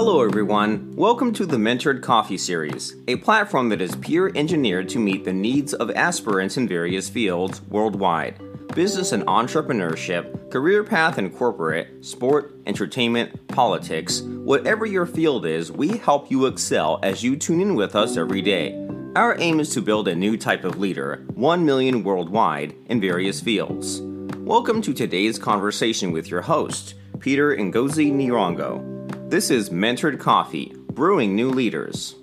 Hello, everyone. Welcome to the Mentored Coffee Series, a platform that is peer engineered to meet the needs of aspirants in various fields worldwide business and entrepreneurship, career path and corporate, sport, entertainment, politics. Whatever your field is, we help you excel as you tune in with us every day. Our aim is to build a new type of leader, 1 million worldwide, in various fields. Welcome to today's conversation with your host, Peter Ngozi Nirongo. This is Mentored Coffee, brewing new leaders.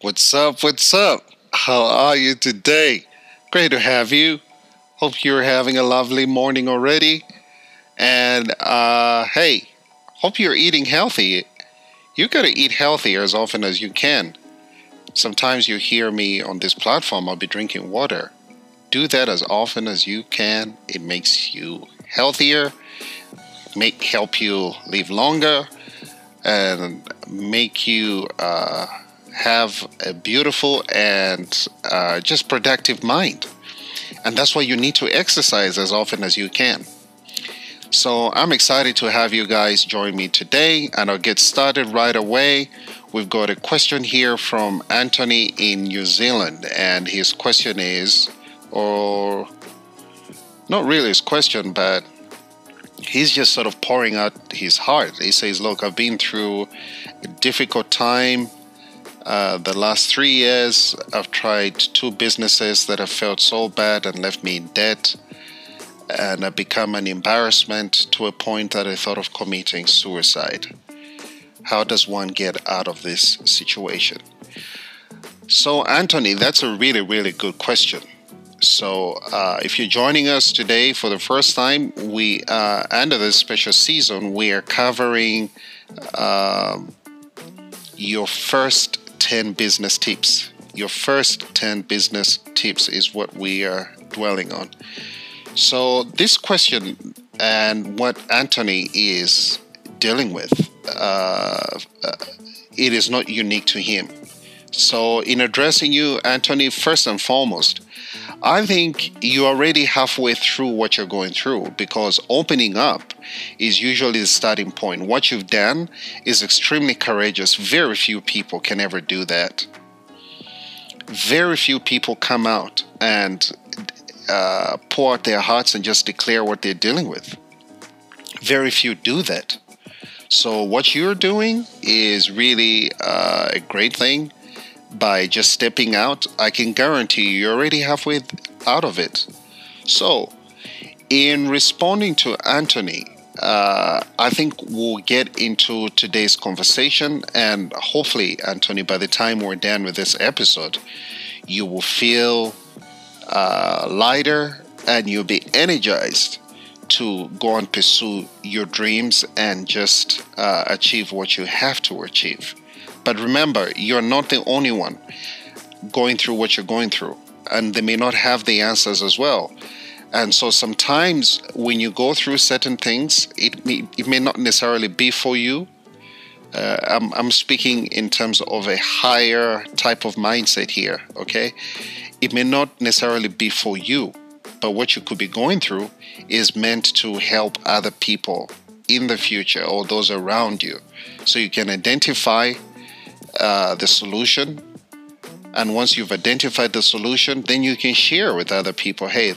What's up? What's up? How are you today? Great to have you. Hope you're having a lovely morning already. And uh, hey, hope you're eating healthy. You gotta eat healthy as often as you can. Sometimes you hear me on this platform, I'll be drinking water. Do that as often as you can. It makes you healthier make help you live longer and make you uh, have a beautiful and uh, just productive mind. And that's why you need to exercise as often as you can. So I'm excited to have you guys join me today, and I'll get started right away. We've got a question here from Anthony in New Zealand, and his question is, or not really his question, but he's just sort of pouring out his heart. He says, Look, I've been through a difficult time. Uh, the last three years, I've tried two businesses that have felt so bad and left me in debt. And I've become an embarrassment to a point that I thought of committing suicide. How does one get out of this situation? So, Anthony, that's a really, really good question. So, uh, if you're joining us today for the first time, we uh, under this special season we are covering um, your first ten business tips. Your first ten business tips is what we are dwelling on. So, this question and what Anthony is dealing with, uh, uh it is not unique to him. So, in addressing you, Anthony, first and foremost, I think you're already halfway through what you're going through because opening up is usually the starting point. What you've done is extremely courageous. Very few people can ever do that. Very few people come out and uh, pour out their hearts and just declare what they're dealing with. Very few do that. So, what you're doing is really uh, a great thing by just stepping out, I can guarantee you you're already halfway out of it. So, in responding to Anthony, uh, I think we'll get into today's conversation, and hopefully, Anthony, by the time we're done with this episode, you will feel uh, lighter and you'll be energized to go and pursue your dreams and just uh, achieve what you have to achieve. But remember, you're not the only one going through what you're going through, and they may not have the answers as well. And so sometimes when you go through certain things, it may, it may not necessarily be for you. Uh, I'm, I'm speaking in terms of a higher type of mindset here, okay? It may not necessarily be for you, but what you could be going through is meant to help other people in the future or those around you. So you can identify uh, the solution. And once you've identified the solution, then you can share with other people, hey,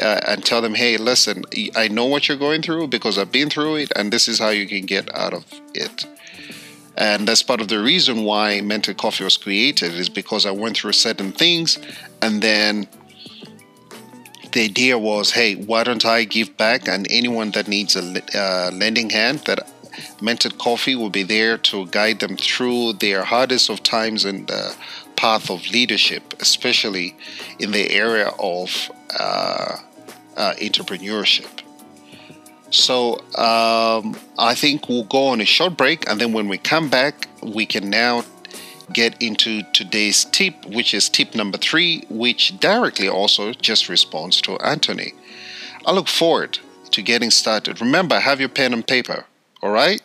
uh, and tell them, hey, listen, I know what you're going through because I've been through it, and this is how you can get out of it. And that's part of the reason why Mentored Coffee was created, is because I went through certain things, and then the idea was, hey, why don't I give back? And anyone that needs a uh, lending hand, that Mentored Coffee will be there to guide them through their hardest of times and the path of leadership, especially in the area of uh, uh, entrepreneurship. So um, I think we'll go on a short break, and then when we come back, we can now get into today's tip, which is tip number three, which directly also just responds to Anthony. I look forward to getting started. Remember, have your pen and paper. All right?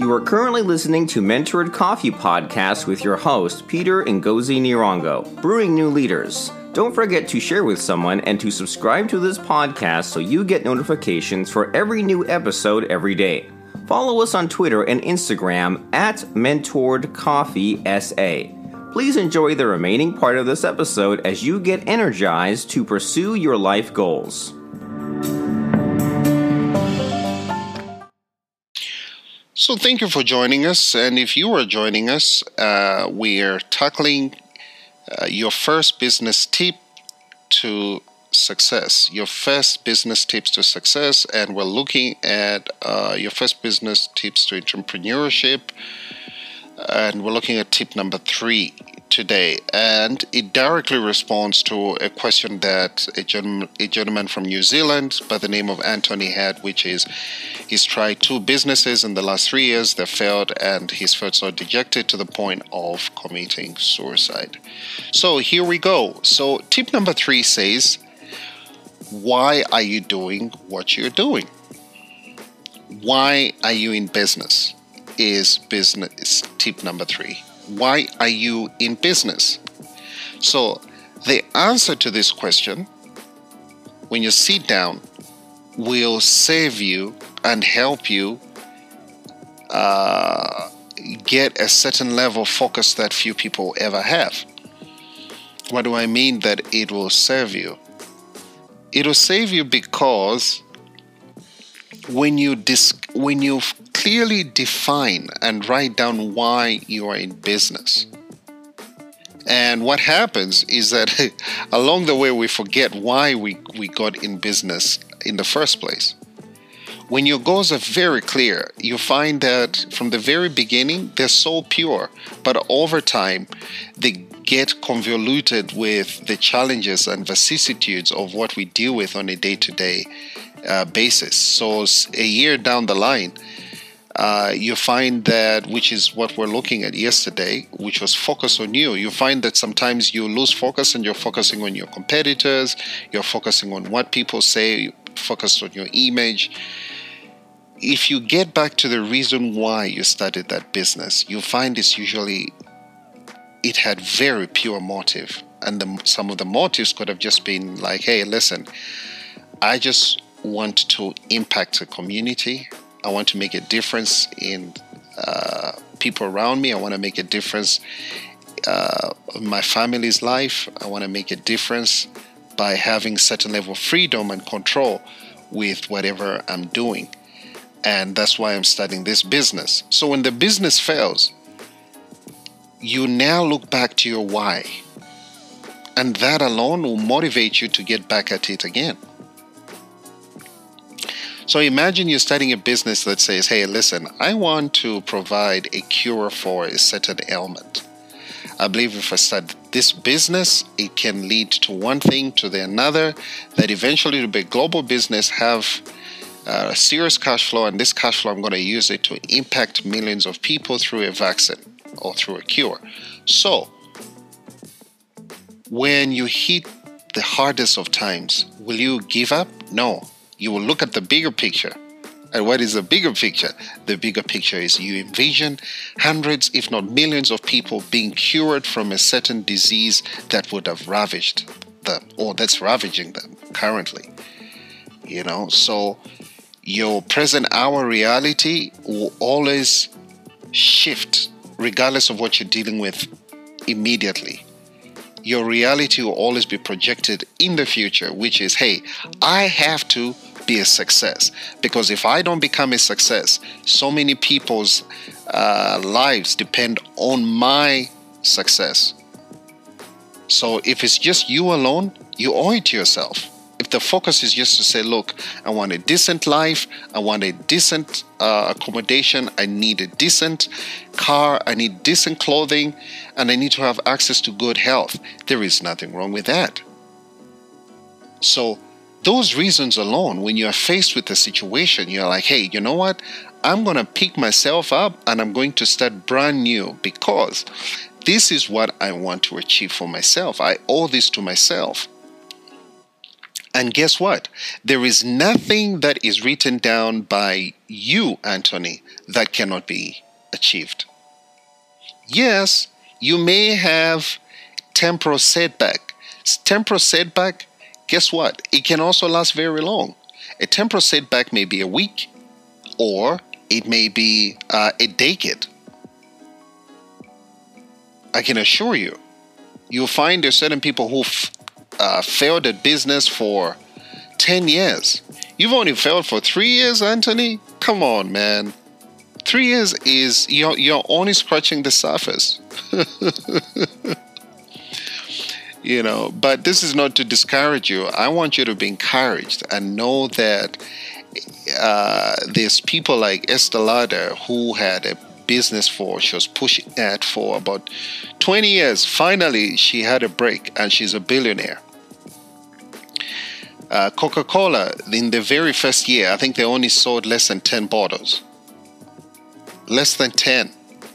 You are currently listening to Mentored Coffee Podcast with your host, Peter Ngozi Nirongo, Brewing New Leaders. Don't forget to share with someone and to subscribe to this podcast so you get notifications for every new episode every day. Follow us on Twitter and Instagram at Mentored Coffee SA. Please enjoy the remaining part of this episode as you get energized to pursue your life goals. So, thank you for joining us. And if you are joining us, uh, we are tackling uh, your first business tip to success, your first business tips to success, and we're looking at uh, your first business tips to entrepreneurship, and we're looking at tip number three today, and it directly responds to a question that a gentleman, a gentleman from New Zealand by the name of Anthony had, which is he's tried two businesses in the last three years, they failed, and he's felt so dejected to the point of committing suicide. So here we go. So, tip number three says, Why are you doing what you're doing? Why are you in business? Is business tip number three why are you in business? So, the answer to this question, when you sit down, will save you and help you uh, get a certain level of focus that few people ever have. What do I mean that it will serve you? It will save you because when you dis- when you clearly define and write down why you are in business. And what happens is that along the way we forget why we, we got in business in the first place. When your goals are very clear, you find that from the very beginning they're so pure, but over time they get convoluted with the challenges and vicissitudes of what we deal with on a day to day basis. So, a year down the line, uh, you find that, which is what we're looking at yesterday, which was focus on you. You find that sometimes you lose focus and you're focusing on your competitors, you're focusing on what people say, focus on your image. If you get back to the reason why you started that business, you find it's usually it had very pure motive, and the, some of the motives could have just been like, "Hey, listen, I just want to impact the community. I want to make a difference in uh, people around me. I want to make a difference uh, in my family's life. I want to make a difference by having certain level of freedom and control with whatever I'm doing. And that's why I'm starting this business. So when the business fails, you now look back to your why. And that alone will motivate you to get back at it again. So imagine you're starting a business that says, hey, listen, I want to provide a cure for a certain ailment. I believe if I start this business, it can lead to one thing to the another, that eventually it'll be a global business, have uh, a serious cash flow, and this cash flow I'm going to use it to impact millions of people through a vaccine or through a cure. So, when you hit the hardest of times, will you give up? No you will look at the bigger picture. And what is the bigger picture? The bigger picture is you envision hundreds, if not millions, of people being cured from a certain disease that would have ravaged them or that's ravaging them currently. You know, so your present hour reality will always shift regardless of what you're dealing with immediately your reality will always be projected in the future, which is, hey, I have to be a success. Because if I don't become a success, so many people's uh, lives depend on my success. So if it's just you alone, you owe it to yourself if the focus is just to say, look, I want a decent life, I want a decent uh, accommodation, I need a decent car, I need decent clothing, and I need to have access to good health, there is nothing wrong with that. So, those reasons alone, when you are faced with a situation, you're like, hey, you know what? I'm going to pick myself up and I'm going to start brand new because this is what I want to achieve for myself. I owe this to myself. And guess what? There is nothing that is written down by you, Anthony, that cannot be achieved. Yes, you may have temporal setback. Temporal setback, guess what? It can also last very long. A temporal setback may be a week, or it may be uh, a decade. I can assure you, you'll find there's certain people who've uh, failed at business for 10 years. You've only failed for three years, Anthony? Come on, man. Three years is, you're, you're only scratching the surface. you know, but this is not to discourage you. I want you to be encouraged and know that uh, there's people like Esther Lauder who had a business for she was pushing that for about 20 years. Finally she had a break and she's a billionaire. Uh, coca-cola in the very first year i think they only sold less than 10 bottles. Less than 10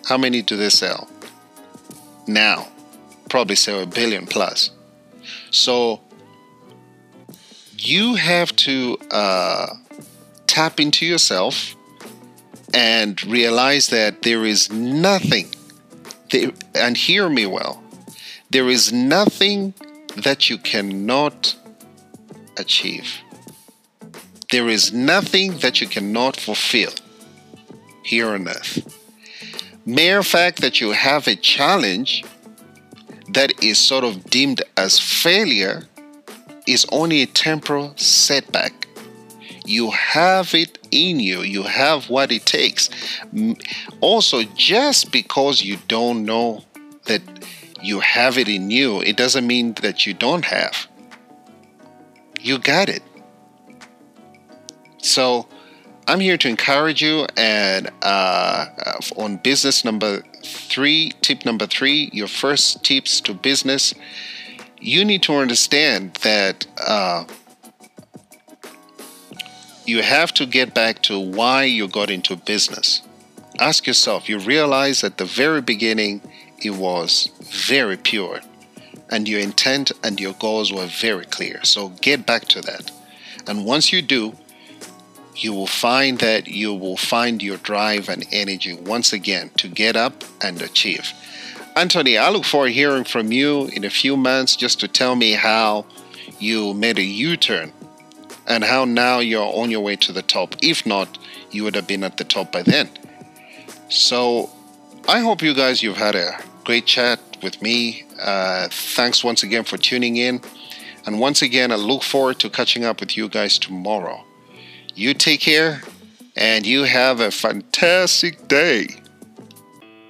how many do they sell? Now probably sell a billion plus so you have to uh, tap into yourself and realize that there is nothing, and hear me well, there is nothing that you cannot achieve. There is nothing that you cannot fulfill here on earth. Mere fact that you have a challenge that is sort of deemed as failure is only a temporal setback. You have it in you, you have what it takes. Also, just because you don't know that you have it in you, it doesn't mean that you don't have. You got it. So, I'm here to encourage you. And uh, on business number three, tip number three, your first tips to business, you need to understand that uh, you have to get back to why you got into business. Ask yourself, you realize at the very beginning it was very pure and your intent and your goals were very clear. So get back to that. And once you do, you will find that you will find your drive and energy once again to get up and achieve. Anthony, I look forward to hearing from you in a few months just to tell me how you made a U turn and how now you're on your way to the top. If not, you would have been at the top by then. So I hope you guys you've had a great chat with me. Uh, thanks once again for tuning in. And once again, I look forward to catching up with you guys tomorrow. You take care and you have a fantastic day.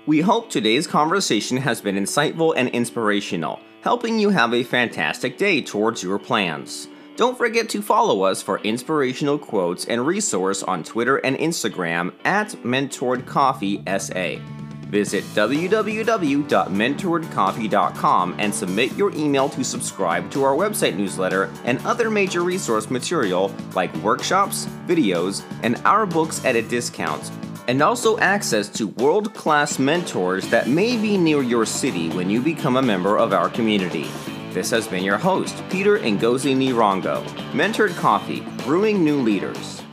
We hope today's conversation has been insightful and inspirational, helping you have a fantastic day towards your plans. Don't forget to follow us for inspirational quotes and resource on Twitter and Instagram at MentoredCoffeeSA. Visit www.mentoredcoffee.com and submit your email to subscribe to our website newsletter and other major resource material like workshops, videos, and our books at a discount. And also access to world class mentors that may be near your city when you become a member of our community. This has been your host, Peter Ngozi Nirongo, Mentored Coffee, Brewing New Leaders.